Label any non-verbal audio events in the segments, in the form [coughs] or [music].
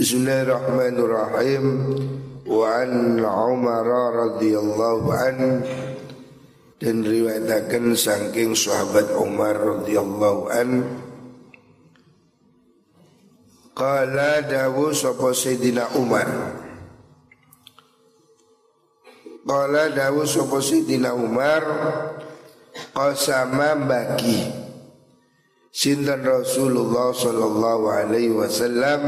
Bismillahirrahmanirrahim. Wa an Umar radhiyallahu an. Dan riwayataken saking sahabat Umar radhiyallahu an. Qala dawu sapa Sayyidina Umar. Qala dawu sapa Sayyidina Umar Qasama bagi Sinten Rasulullah sallallahu alaihi wasallam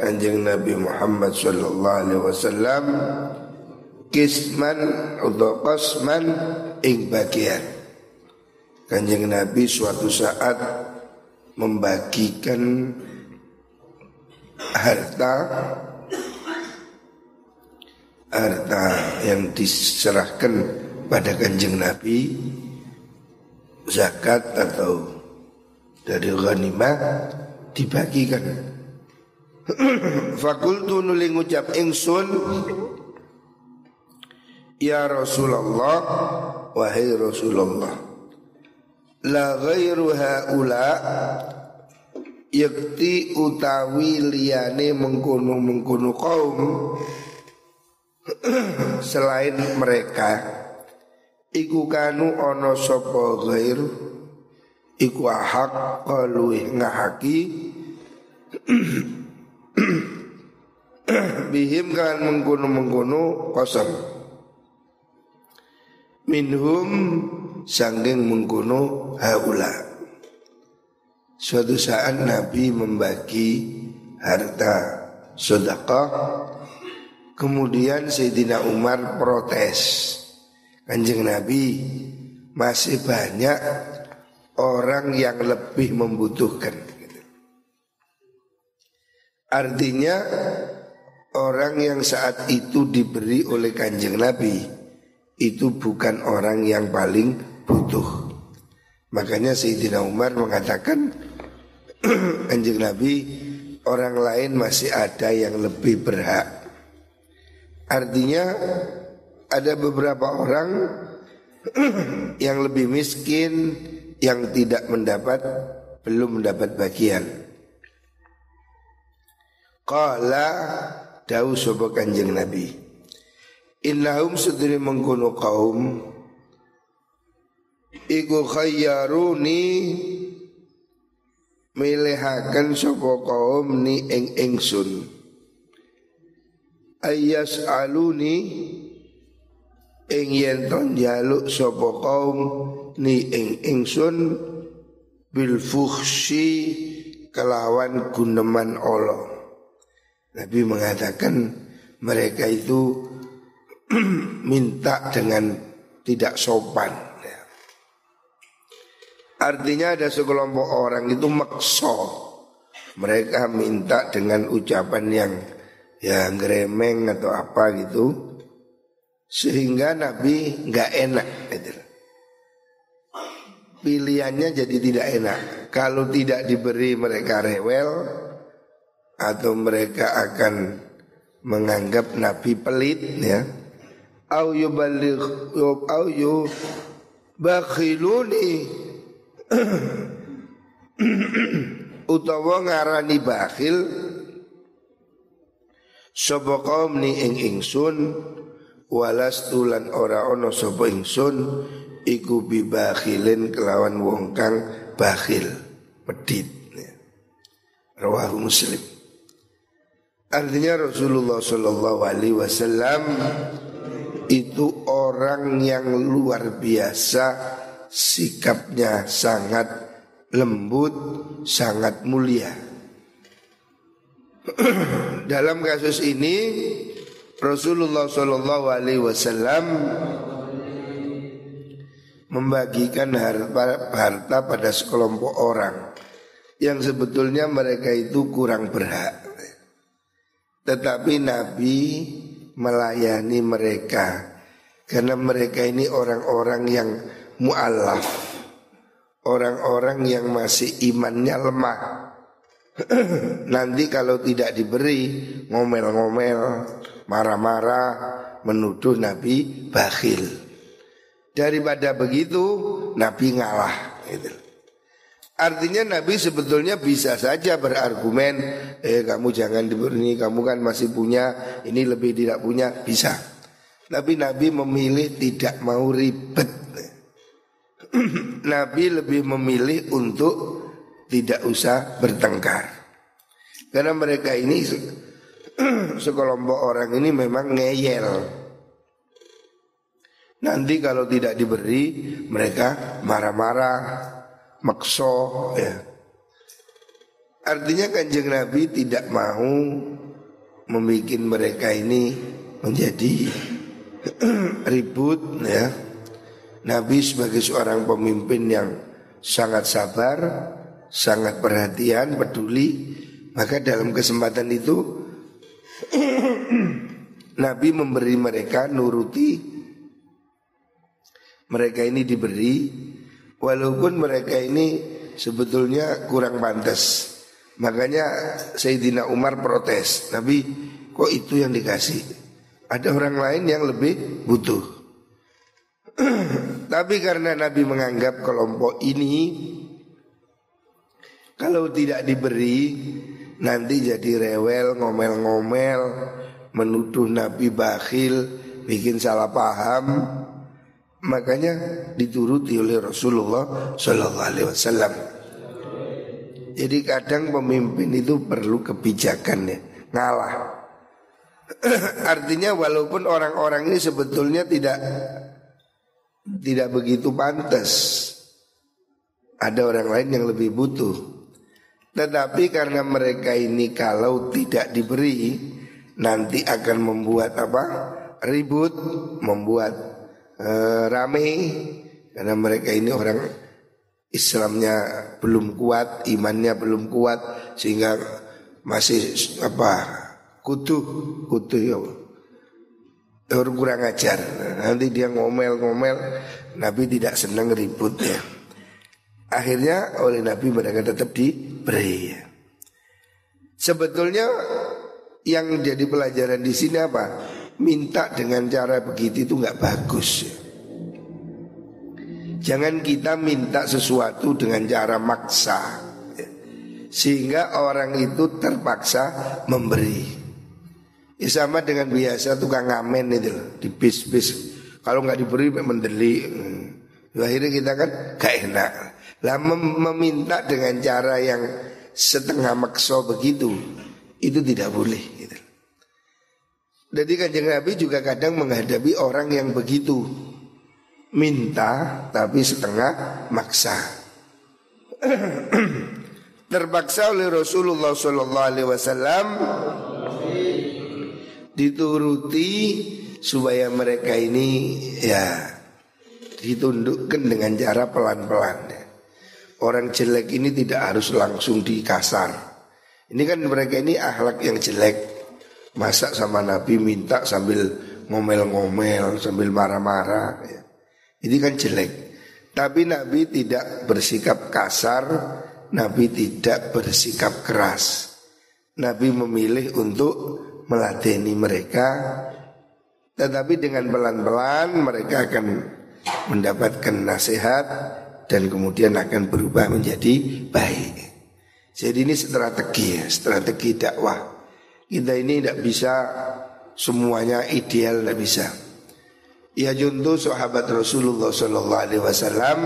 Anjing Nabi Muhammad sallallahu alaihi wasallam kisman atau qasman ing bagian Kanjeng Nabi suatu saat membagikan harta harta yang diserahkan pada kanjeng Nabi zakat atau dari ghanimah dibagikan. [coughs] Fakultu nuling ucap ingsun Ya Rasulullah Wahai Rasulullah La ghairu haula Yakti utawi liyane mengkono-mengkono kaum [coughs] Selain mereka Iku kanu ono sopo ghair Iku ahak kaluih ngahaki [coughs] [clears throat] Bihim kan mengkono-mengkono kosong. Minhum sangking mengkono haula. Suatu saat Nabi membagi harta sodakah Kemudian Sayyidina Umar protes. Kanjeng Nabi masih banyak orang yang lebih membutuhkan. Artinya orang yang saat itu diberi oleh kanjeng Nabi itu bukan orang yang paling butuh. Makanya Sayyidina Umar mengatakan [clears throat] kanjeng Nabi orang lain masih ada yang lebih berhak. Artinya ada beberapa orang [clears throat] yang lebih miskin yang tidak mendapat belum mendapat bagian. Qala dawu sapa Kanjeng Nabi. Innahum sedri mengkono kaum iku khayyaruni milihaken sapa kaum ni ing ingsun ayas aluni ing yen jaluk sapa kaum ni ing ingsun bil kelawan guneman Allah. Nabi mengatakan mereka itu [clears throat] minta dengan tidak sopan. Artinya ada sekelompok orang itu makso. Mereka minta dengan ucapan yang ya ngeremeng atau apa gitu sehingga Nabi nggak enak gitu. Pilihannya jadi tidak enak. Kalau tidak diberi mereka rewel atau mereka akan menganggap Nabi pelit ya. Au yuballigh au yu bakhiluni [clears throat] utawa ngarani bakhil. Sapa kaum ni ing ingsun walas tulan ora ono sapa ingsun iku bibakhilin kelawan wong kang bakhil medit rawahu muslim artinya Rasulullah Shallallahu Alaihi Wasallam itu orang yang luar biasa sikapnya sangat lembut sangat mulia [clears throat] dalam kasus ini Rasulullah Shallallahu Alaihi Wasallam membagikan harta, harta pada sekelompok orang yang sebetulnya mereka itu kurang berhak. Tetapi Nabi melayani mereka karena mereka ini orang-orang yang mualaf, orang-orang yang masih imannya lemah. [clears throat] Nanti kalau tidak diberi ngomel-ngomel, marah-marah, menuduh Nabi bakhil. Daripada begitu, Nabi ngalah. Gitu. Artinya Nabi sebetulnya bisa saja berargumen Eh kamu jangan diberi kamu kan masih punya Ini lebih tidak punya. Bisa. Tapi Nabi memilih tidak mau ribet. [clears throat] Nabi lebih memilih untuk tidak usah bertengkar. Karena mereka ini [clears throat] sekelompok orang ini memang ngeyel. Nanti kalau tidak diberi mereka marah-marah makso ya. Artinya kanjeng Nabi tidak mau membuat mereka ini menjadi [clears throat] ribut ya. Nabi sebagai seorang pemimpin yang sangat sabar, sangat perhatian, peduli, maka dalam kesempatan itu [clears throat] Nabi memberi mereka nuruti mereka ini diberi Walaupun mereka ini sebetulnya kurang pantas. Makanya Sayyidina Umar protes. Nabi kok itu yang dikasih? Ada orang lain yang lebih butuh. [clears throat] Tapi karena Nabi menganggap kelompok ini kalau tidak diberi nanti jadi rewel, ngomel-ngomel, menuduh Nabi bakhil, bikin salah paham, Makanya dituruti oleh Rasulullah Shallallahu Alaihi Wasallam. Jadi kadang pemimpin itu perlu kebijakan ya, ngalah. [clears throat] Artinya walaupun orang-orang ini sebetulnya tidak tidak begitu pantas, ada orang lain yang lebih butuh. Tetapi karena mereka ini kalau tidak diberi nanti akan membuat apa? ribut, membuat uh, rame karena mereka ini orang Islamnya belum kuat, imannya belum kuat sehingga masih apa kutu kutu ya orang kurang ajar. Nanti dia ngomel-ngomel, Nabi tidak senang ributnya. Akhirnya oleh Nabi mereka tetap diberi. Sebetulnya yang jadi pelajaran di sini apa? Minta dengan cara begitu itu nggak bagus. Jangan kita minta sesuatu dengan cara maksa Sehingga orang itu terpaksa memberi ya Sama dengan biasa tukang ngamen itu Di bis-bis Kalau nggak diberi mendeli hmm. Akhirnya kita kan gak enak Lah mem meminta dengan cara yang setengah maksa begitu Itu tidak boleh gitu. Jadi kanjeng Nabi juga kadang menghadapi orang yang begitu. Minta tapi setengah maksa. [clears throat] Terpaksa oleh Rasulullah Wasallam Dituruti supaya mereka ini ya ditundukkan dengan cara pelan-pelan. Orang jelek ini tidak harus langsung dikasar Ini kan mereka ini akhlak yang jelek masak sama Nabi minta sambil ngomel-ngomel sambil marah-marah ya. Ini kan jelek. Tapi Nabi tidak bersikap kasar Nabi tidak bersikap keras. Nabi memilih untuk meladeni mereka Tetapi dengan pelan-pelan mereka akan mendapatkan nasihat Dan kemudian akan berubah menjadi baik. Jadi ini strategi ya, strategi dakwah kita ini tidak bisa semuanya ideal tidak bisa. Ya juntu sahabat Rasulullah Sallallahu Alaihi Wasallam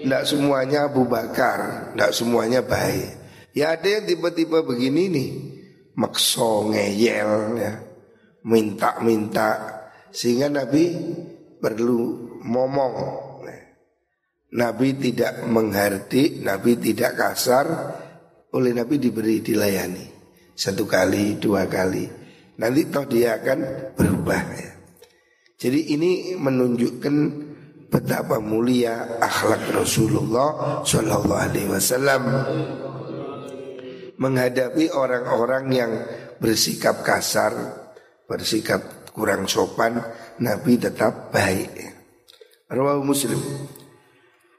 tidak semuanya Abu Bakar, tidak semuanya baik. Ya ada yang tiba-tiba begini nih, makso ngeyel ya, minta-minta sehingga Nabi perlu ngomong. Nabi tidak menghardik, Nabi tidak kasar, oleh Nabi diberi dilayani satu kali, dua kali. Nanti toh dia akan berubah ya. Jadi ini menunjukkan betapa mulia akhlak Rasulullah Shallallahu Alaihi Wasallam menghadapi orang-orang yang bersikap kasar, bersikap kurang sopan, Nabi tetap baik. Rawahu Muslim.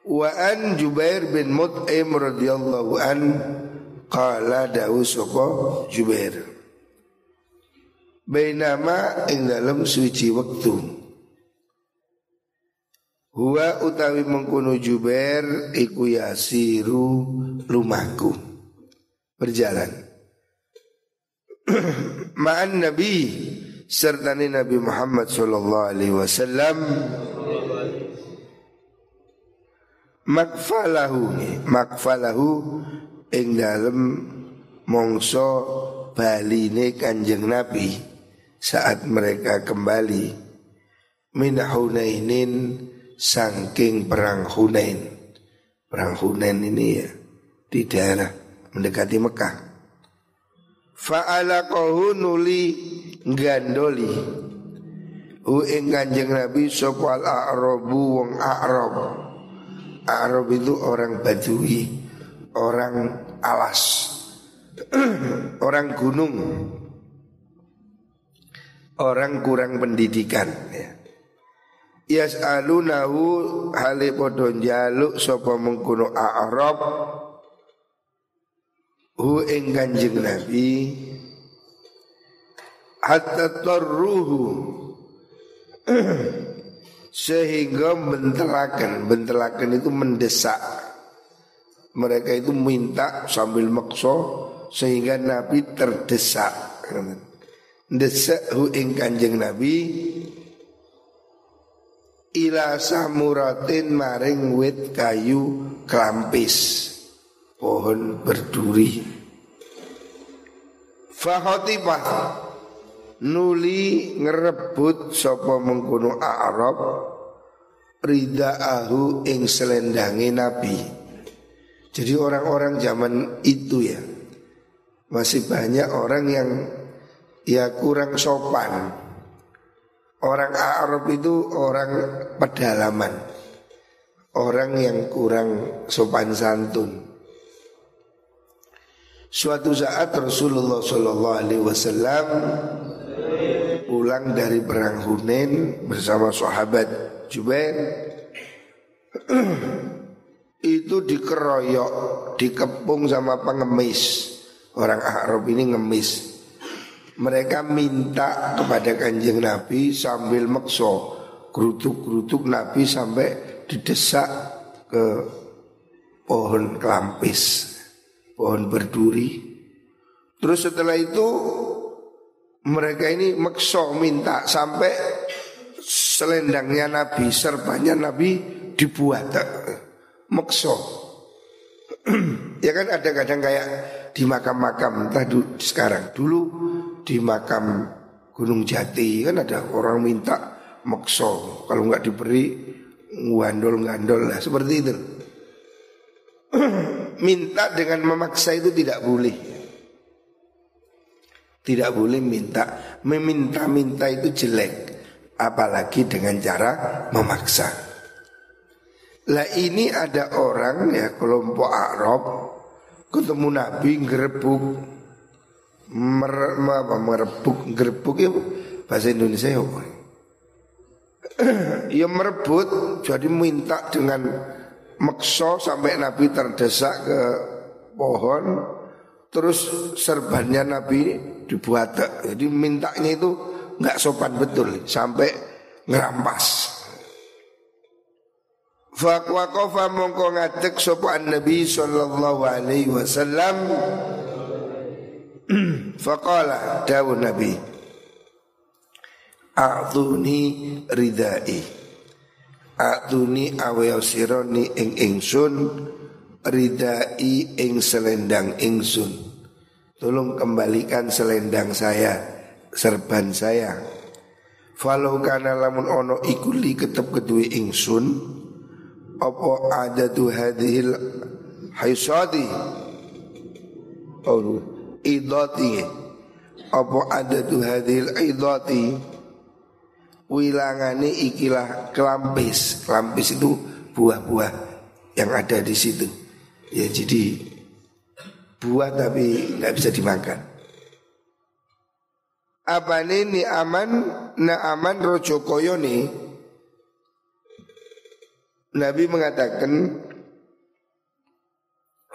Wa an Jubair bin Mut'im radhiyallahu an Qala dawu sapa Jubair. Bainama ing dalam suci waktu Huwa utawi mengkunu Jubair iku yasiru rumahku. Berjalan. [clears throat] Ma'an Nabi serta Nabi Muhammad sallallahu alaihi wasallam. Makfalahu makfalahu ing dalem mongso baline Kanjeng Nabi saat mereka kembali. Min Hunainin Sangking perang Hunain. Perang Hunain ini ya Di daerah mendekati Mekah. Fa'ala nuli gandoli Hu ing kanjeng Nabi Sopal a'robu wong a'rob A'rob itu orang badui Orang alas [clears throat] Orang gunung Orang kurang pendidikan ya. Yas'alunahu hale padha njaluk sapa mengkono a'rab hu ing kanjeng nabi hatta tarruhu [clears throat] sehingga bentelakan bentelakan itu mendesak mereka itu minta sambil makso sehingga nabi terdesak. Desak hu ing kanjeng nabi ila samuratin maring wit kayu klampis pohon berduri. Fahotibah nuli ngerebut sapa mengkono Arab ridaahu ing selendangi nabi jadi orang-orang zaman itu ya masih banyak orang yang ya kurang sopan. Orang Arab itu orang pedalaman. Orang yang kurang sopan santun. Suatu saat Rasulullah Shallallahu Alaihi Wasallam pulang dari perang Hunain bersama sahabat Jubair [clears throat] itu dikeroyok, dikepung sama pengemis. Orang Arab ini ngemis. Mereka minta kepada kanjeng Nabi sambil makso Gerutuk-gerutuk Nabi sampai didesak ke pohon kelampis. Pohon berduri. Terus setelah itu mereka ini makso minta sampai selendangnya Nabi, serbanya Nabi dibuat makso. [clears throat] ya kan ada kadang kayak di makam-makam entah sekarang. Dulu di makam Gunung Jati kan ada orang minta makso kalau nggak diberi ngandol ngandol lah seperti itu. [clears throat] Minta dengan memaksa itu tidak boleh. Tidak boleh minta. Meminta-minta itu jelek apalagi dengan cara memaksa lah ini ada orang ya kelompok Arab ketemu Nabi ngerebuk. Mer, apa, merebuk gerebuk ya bahasa Indonesia ya [clears throat] ya merebut jadi minta dengan makso sampai Nabi terdesak ke pohon terus serbannya Nabi dibuat jadi mintanya itu nggak sopan betul sampai ngerampas Fakwakofa mongko ngatek sopan Nabi Sallallahu Alaihi Wasallam. [clears throat] Faqala dawu Nabi A'tuni ridai A'tuni awayasironi ing ingsun Ridai ing selendang ingsun. Tolong kembalikan selendang saya Serban saya. Falau kana lamun ono ikuli ketep kedui ingsun Apa ada tu hadhil haisadi? Oh idati apa ada tuh hadil idati wilangane ikilah kelampis. Kelampis itu buah-buah yang ada di situ. Ya jadi buah tapi nggak bisa dimakan. Apa ini aman? Na aman rojo koyo nih Nabi mengatakan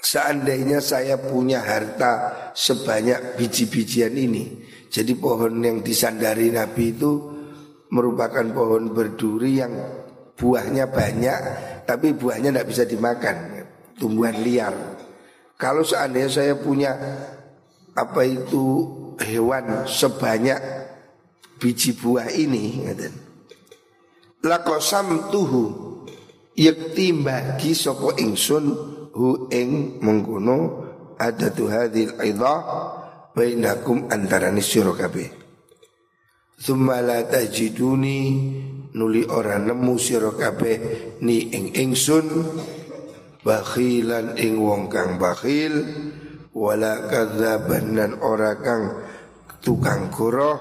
Seandainya saya punya harta sebanyak biji-bijian ini Jadi pohon yang disandari Nabi itu merupakan pohon berduri yang buahnya banyak tapi buahnya tidak bisa dimakan, tumbuhan liar. Kalau seandainya saya punya apa itu hewan sebanyak biji buah ini, lakosam tuhu yakti bagi sopo ingsun hu ing mengkono ada tuhadil aidah bainakum antarani sira kabeh. Tsumma la tajiduni nuli ora nemu sira kabeh ni ing ingsun bakhilan ing wong kang bakhil wala kadzaban nan ora kang tukang kuroh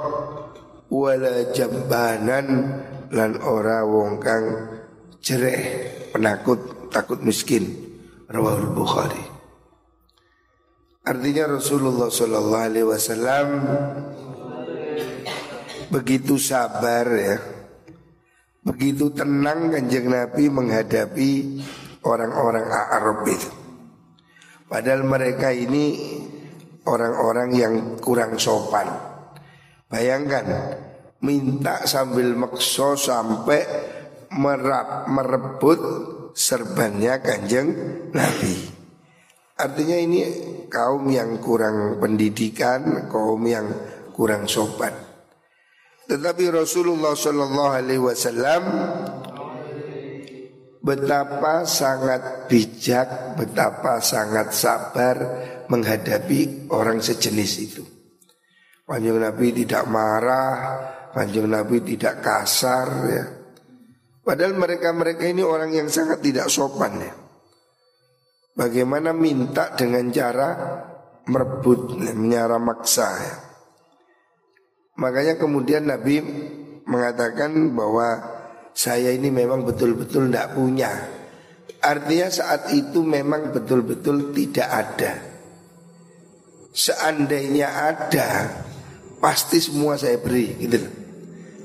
wala jambanan lan ora wong kang cereh penakut takut miskin. Rawahul bukhari. Artinya Rasulullah sallallahu alaihi wasallam begitu sabar ya. Begitu tenang kanjeng Nabi menghadapi orang-orang Arab itu. Padahal mereka ini orang-orang yang kurang sopan. Bayangkan minta sambil makso sampai merap, merebut serbannya kanjeng Nabi artinya ini kaum yang kurang pendidikan kaum yang kurang sopan tetapi Rasulullah Shallallahu Alaihi Wasallam betapa sangat bijak, betapa sangat sabar menghadapi orang sejenis itu. Panjang Nabi tidak marah, panjang Nabi tidak kasar ya. Padahal mereka-mereka ini orang yang sangat tidak sopan ya. Bagaimana minta dengan cara merebut, menyara maksa ya. Makanya kemudian Nabi mengatakan bahwa saya ini memang betul-betul tidak punya. Artinya saat itu memang betul-betul tidak ada. Seandainya ada, pasti semua saya beri, gitu.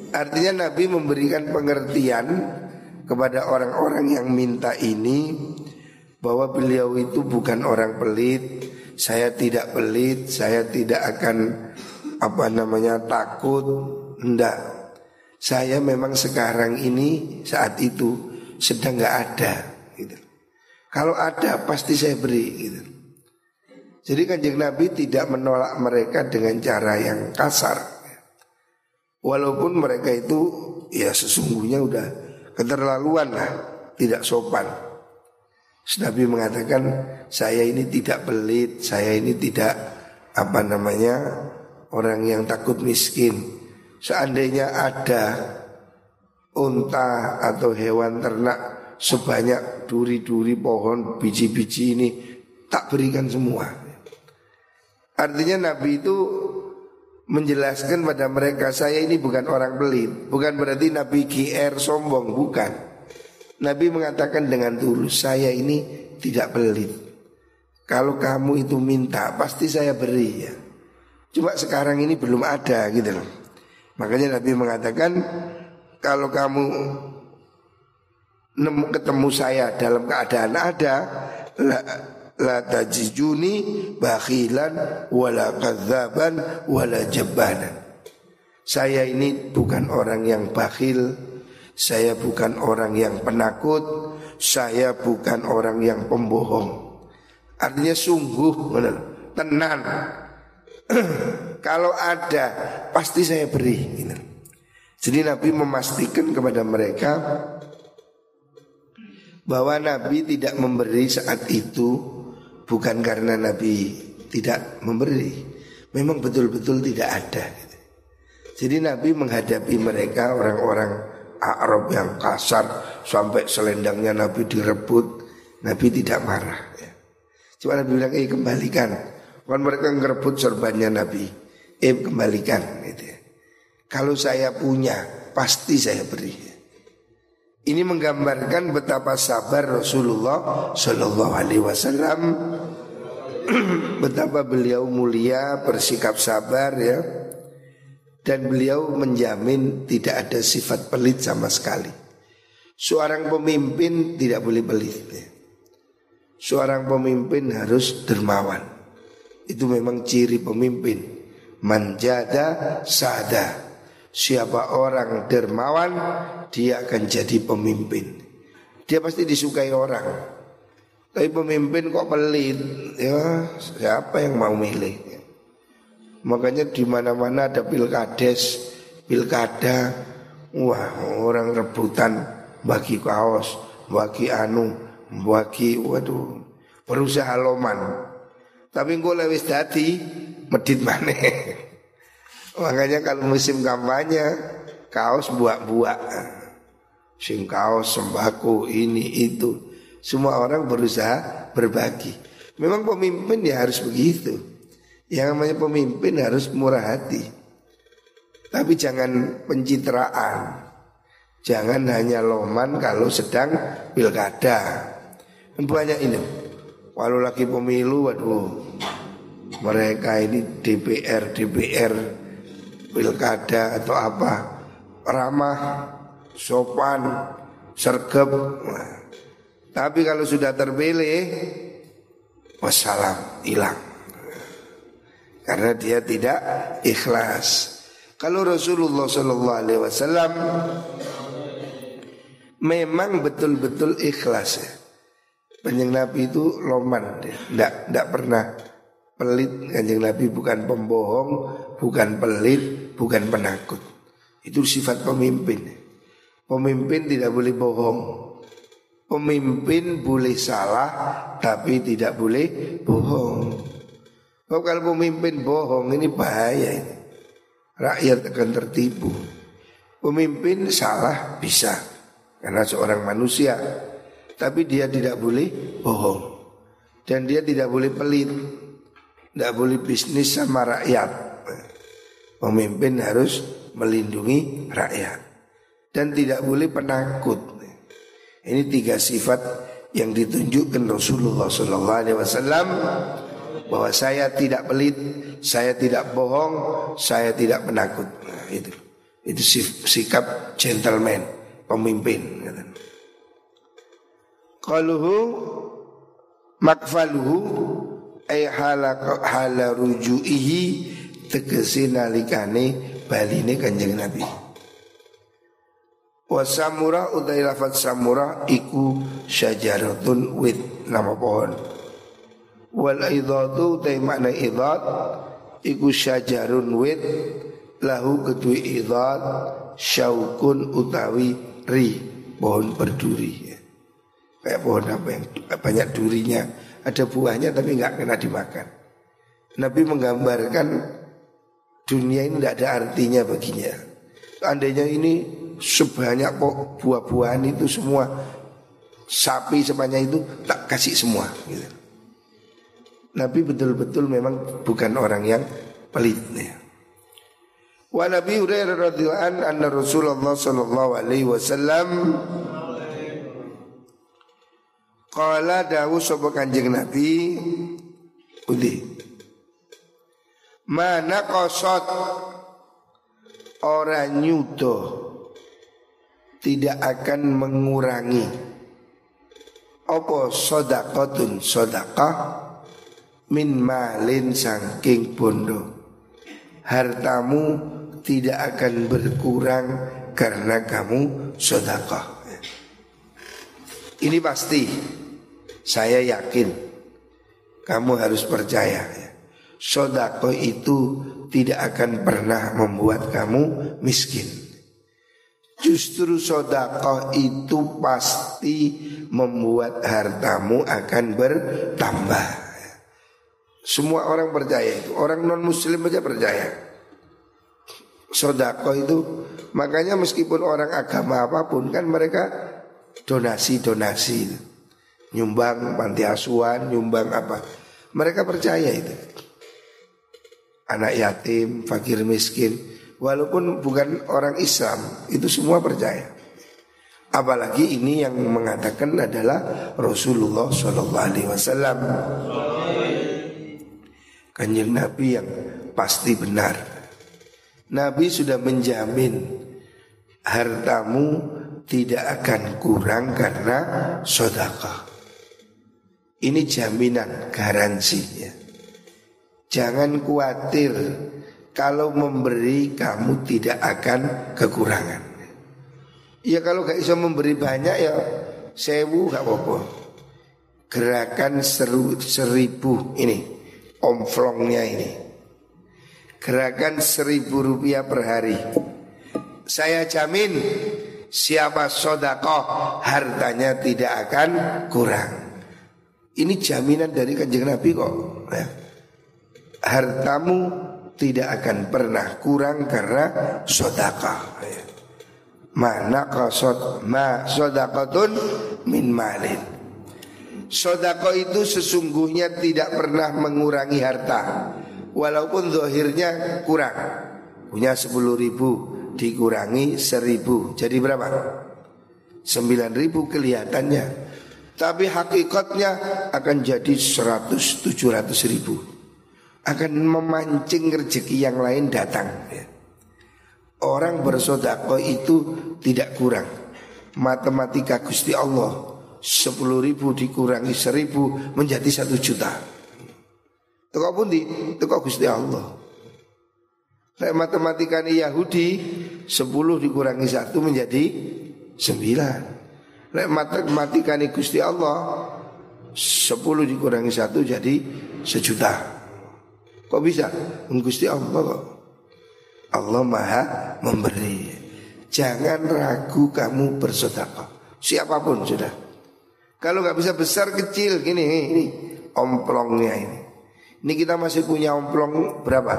Artinya Nabi memberikan pengertian kepada orang-orang yang minta ini bahwa beliau itu bukan orang pelit, saya tidak pelit, saya tidak akan apa namanya takut. Enggak. Saya memang sekarang ini saat itu sedang nggak ada gitu. Kalau ada pasti saya beri gitu. Jadi kanjeng Nabi tidak menolak mereka dengan cara yang kasar walaupun mereka itu ya sesungguhnya udah keterlaluan lah tidak sopan Nabi mengatakan saya ini tidak pelit saya ini tidak apa namanya orang yang takut miskin. Seandainya ada unta atau hewan ternak sebanyak duri-duri pohon biji-biji ini tak berikan semua. Artinya Nabi itu menjelaskan pada mereka saya ini bukan orang pelit, bukan berarti Nabi GR sombong, bukan. Nabi mengatakan dengan tulus saya ini tidak pelit. Kalau kamu itu minta pasti saya beri ya. Cuma sekarang ini belum ada gitu loh. Makanya Nabi mengatakan kalau kamu ketemu saya dalam keadaan ada la tajijuni bakhilan wala kadzaban wala jabanan. Saya ini bukan orang yang bakhil, saya bukan orang yang penakut, saya bukan orang yang pembohong. Artinya sungguh tenang [clears throat] kalau ada pasti saya beri. Gitu. Jadi Nabi memastikan kepada mereka bahwa Nabi tidak memberi saat itu bukan karena Nabi tidak memberi, memang betul-betul tidak ada. Jadi Nabi menghadapi mereka orang-orang Arab yang kasar sampai selendangnya Nabi direbut, Nabi tidak marah. Ya. Cuma Nabi bilang, eh kembalikan Kan mereka ngerebut sorbannya Nabi. Eh kembalikan gitu ya. Kalau saya punya pasti saya beri. Ini menggambarkan betapa sabar Rasulullah Shallallahu Alaihi Wasallam, [clears throat] betapa beliau mulia bersikap sabar ya, dan beliau menjamin tidak ada sifat pelit sama sekali. Seorang pemimpin tidak boleh pelit. Ya. Seorang pemimpin harus dermawan. Itu memang ciri pemimpin Manjada sada Siapa orang dermawan dia akan jadi pemimpin. Dia pasti disukai orang. Tapi pemimpin kok pelit, ya siapa yang mau milih? Makanya di mana-mana ada pilkades, pilkada, wah orang rebutan bagi kaos, bagi anu, bagi waduh berusaha loman. Tapi gue lewis dati medit mana? [laughs] Makanya kalau musim kampanye kaos buak-buak, sing kaos sembako ini itu, semua orang berusaha berbagi. Memang pemimpin ya harus begitu. Yang namanya pemimpin harus murah hati. Tapi jangan pencitraan. Jangan hanya loman kalau sedang pilkada. Banyak ini. Walau lagi pemilu, waduh. Mereka ini DPR, DPR, pilkada atau apa. Ramah, sopan, sergap. Tapi kalau sudah terpilih, wassalam, hilang karena dia tidak ikhlas. Kalau Rasulullah Shallallahu Alaihi Wasallam memang betul-betul ikhlas ya. Kanjeng Nabi itu loman tidak tidak pernah pelit. Kanjeng Nabi bukan pembohong, bukan pelit, bukan penakut. Itu sifat pemimpin. Pemimpin tidak boleh bohong. Pemimpin boleh salah, tapi tidak boleh bohong. Kalau kalau pemimpin bohong ini bahaya ini. Rakyat akan tertipu. Pemimpin salah bisa karena seorang manusia, tapi dia tidak boleh bohong dan dia tidak boleh pelit, tidak boleh bisnis sama rakyat. Pemimpin harus melindungi rakyat dan tidak boleh penakut. Ini tiga sifat yang ditunjukkan Rasulullah SAW bahwa saya tidak pelit, saya tidak bohong, saya tidak penakut. Nah, itu itu sikap gentleman, pemimpin. Qaluhu makfaluhu ay hala hala rujuihi tegese nalikane baline Kanjeng Nabi. Wa samura utai lafat samura iku syajaratun wit nama pohon. Wal idhatu te makna idhat iku syajarun wit lahu kedui idhat syaukun utawi ri pohon berduri ya. Kayak pohon apa yang banyak durinya Ada buahnya tapi nggak kena dimakan Nabi menggambarkan dunia ini tidak ada artinya baginya Andainya ini sebanyak buah-buahan itu semua Sapi sebanyak itu tak kasih semua gitu. Nabi betul-betul memang bukan orang yang pelit ya. Wa Nabi Hurairah radhiyallahu an anna Rasulullah sallallahu alaihi wasallam qala dawu sapa Kanjeng Nabi Udi Mana kosot orang nyudo tidak akan mengurangi. Apa sodakotun sodakah min malin sangking bondo. Hartamu tidak akan berkurang karena kamu sodakoh ini pasti. Saya yakin. Kamu harus percaya sodakoh itu tidak akan pernah membuat kamu miskin Justru sodakoh itu pasti membuat hartamu akan bertambah semua orang percaya itu. Orang non muslim aja percaya. Sodako itu makanya meskipun orang agama apa pun kan mereka donasi-donasi nyumbang panti asuhan, nyumbang apa. Mereka percaya itu. Anak yatim, fakir miskin, walaupun bukan orang Islam, itu semua percaya. Apalagi ini yang mengatakan adalah Rasulullah Shallallahu Alaihi Wasallam kanjeng Nabi yang pasti benar. Nabi sudah menjamin hartamu tidak akan kurang karena sodakah. Ini jaminan garansinya. Jangan khawatir kalau memberi kamu tidak akan kekurangan. Ya kalau gak bisa memberi banyak ya sewu gak apa-apa. Gerakan seru, seribu ini omflongnya ini. Gerakan seribu rupiah per hari. Saya jamin siapa sodakoh hartanya tidak akan kurang. Ini jaminan dari kanjeng Nabi kok. Ya. Hartamu tidak akan pernah kurang karena sodakoh. Ya. Mana kasot ma sodakotun min malin. Sodako itu sesungguhnya tidak pernah mengurangi harta Walaupun zohirnya kurang Punya sepuluh ribu dikurangi seribu Jadi berapa? Sembilan ribu kelihatannya Tapi hakikatnya akan jadi seratus tujuh ratus ribu Akan memancing rezeki yang lain datang. Ya. Orang bersodako itu tidak kurang. Matematika Gusti Allah Sepuluh ribu dikurangi seribu menjadi satu juta. Tukau pun di Tukau Gusti Allah. Lek matematika Yahudi Sepuluh dikurangi satu menjadi sembilan. Lek matematika Gusti Allah Sepuluh dikurangi satu jadi sejuta Kok bisa? Gusti Allah kok Allah maha memberi Jangan ragu kamu bersedekah Siapa pun sudah Kalau nggak bisa besar kecil gini ini omplongnya ini Ini kita masih punya omplong berapa?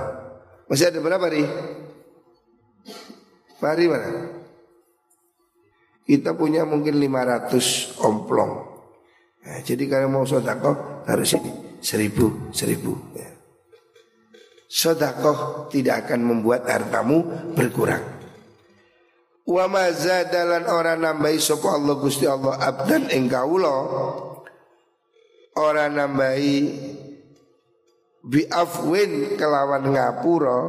Masih ada berapa nih? Pari mana? Kita punya mungkin 500 omplong nah, Jadi kalau mau sodakoh harus ini Seribu, seribu ya. Sodakoh tidak akan membuat hartamu berkurang. Wa mazadalan orang nambahi sopa Allah Gusti Allah abdan engkaulo Orang nambahi biafwin kelawan ngapura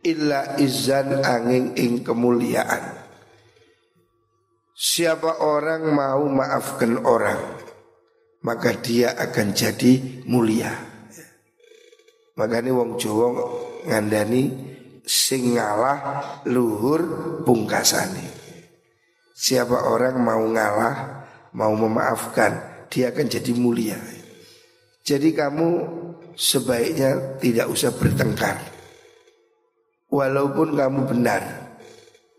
illa izan angin ing kemuliaan. Siapa orang mau maafkan orang Maka dia akan jadi mulia Makanya wong Jawa ngandani sing ngalah luhur pungkasane. Siapa orang mau ngalah, mau memaafkan, dia akan jadi mulia. Jadi kamu sebaiknya tidak usah bertengkar. Walaupun kamu benar.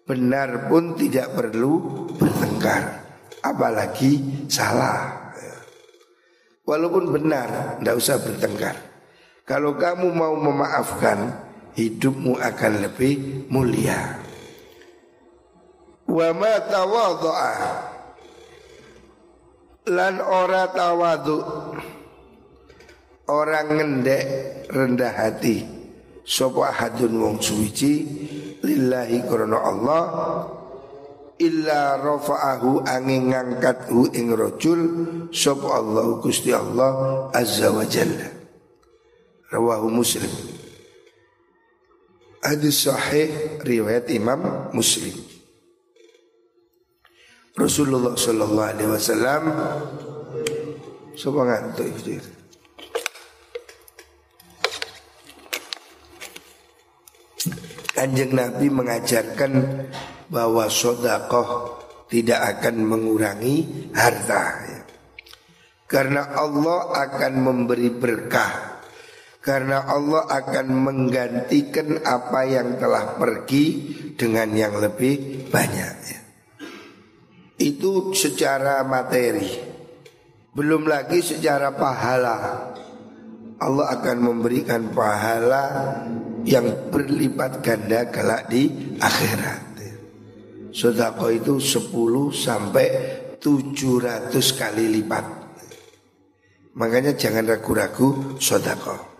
Benar pun tidak perlu bertengkar. Apalagi salah. Walaupun benar, tidak usah bertengkar. Kalau kamu mau memaafkan Hidupmu akan lebih mulia. Wa ma tawadha'a Lan ora tawadu Orang ngendek rendah hati. Sopo hadun wong suwici Lillahi korona Allah. Illa rafa'ahu angin ngangkathu ing rojul Sopo Allah Gusti Allah Azza wa Jalla Rawahu Muslim. Hadis sahih riwayat Imam Muslim. Rasulullah sallallahu alaihi wasallam Sopo ngantuk itu. Kanjeng Nabi mengajarkan bahwa sodakoh tidak akan mengurangi harta. Karena Allah akan memberi berkah karena Allah akan menggantikan apa yang telah pergi dengan yang lebih banyak. Ya. Itu secara materi. Belum lagi secara pahala. Allah akan memberikan pahala yang berlipat ganda kelak di akhirat. Sodako itu 10 sampai 700 kali lipat. Makanya jangan ragu-ragu sodako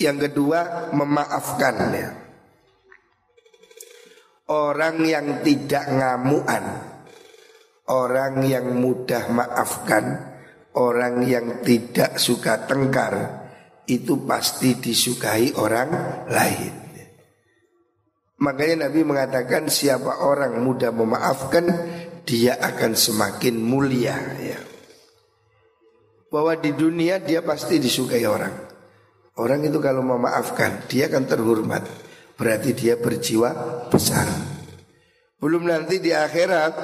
yang kedua memaafkan ya. Orang yang tidak ngamuan Orang yang mudah maafkan Orang yang tidak suka tengkar Itu pasti disukai orang lain Makanya Nabi mengatakan siapa orang mudah memaafkan Dia akan semakin mulia ya. Bahwa di dunia dia pasti disukai orang Orang itu kalau memaafkan dia akan terhormat Berarti dia berjiwa besar Belum nanti di akhirat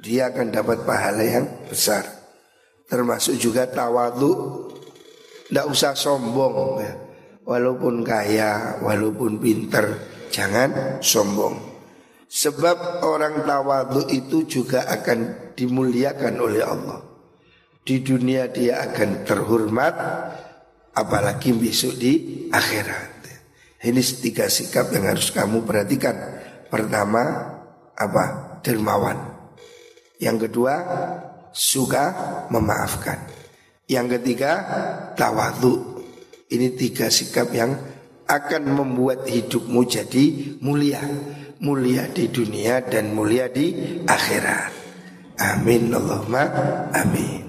dia akan dapat pahala yang besar. Termasuk juga tawadu. Tidak usah sombong ya. Walaupun kaya, walaupun pinter, jangan sombong. Sebab orang tawadu itu juga akan dimuliakan oleh Allah. Di dunia dia akan terhormat, apalagi besok di akhirat. Ini tiga sikap yang harus kamu perhatikan. Pertama, apa? Dermawan. Yang kedua, suka memaafkan. Yang ketiga, tawadhu. Ini tiga sikap yang akan membuat hidupmu jadi mulia. Mulia di dunia dan mulia di akhirat. Amin Allahumma amin.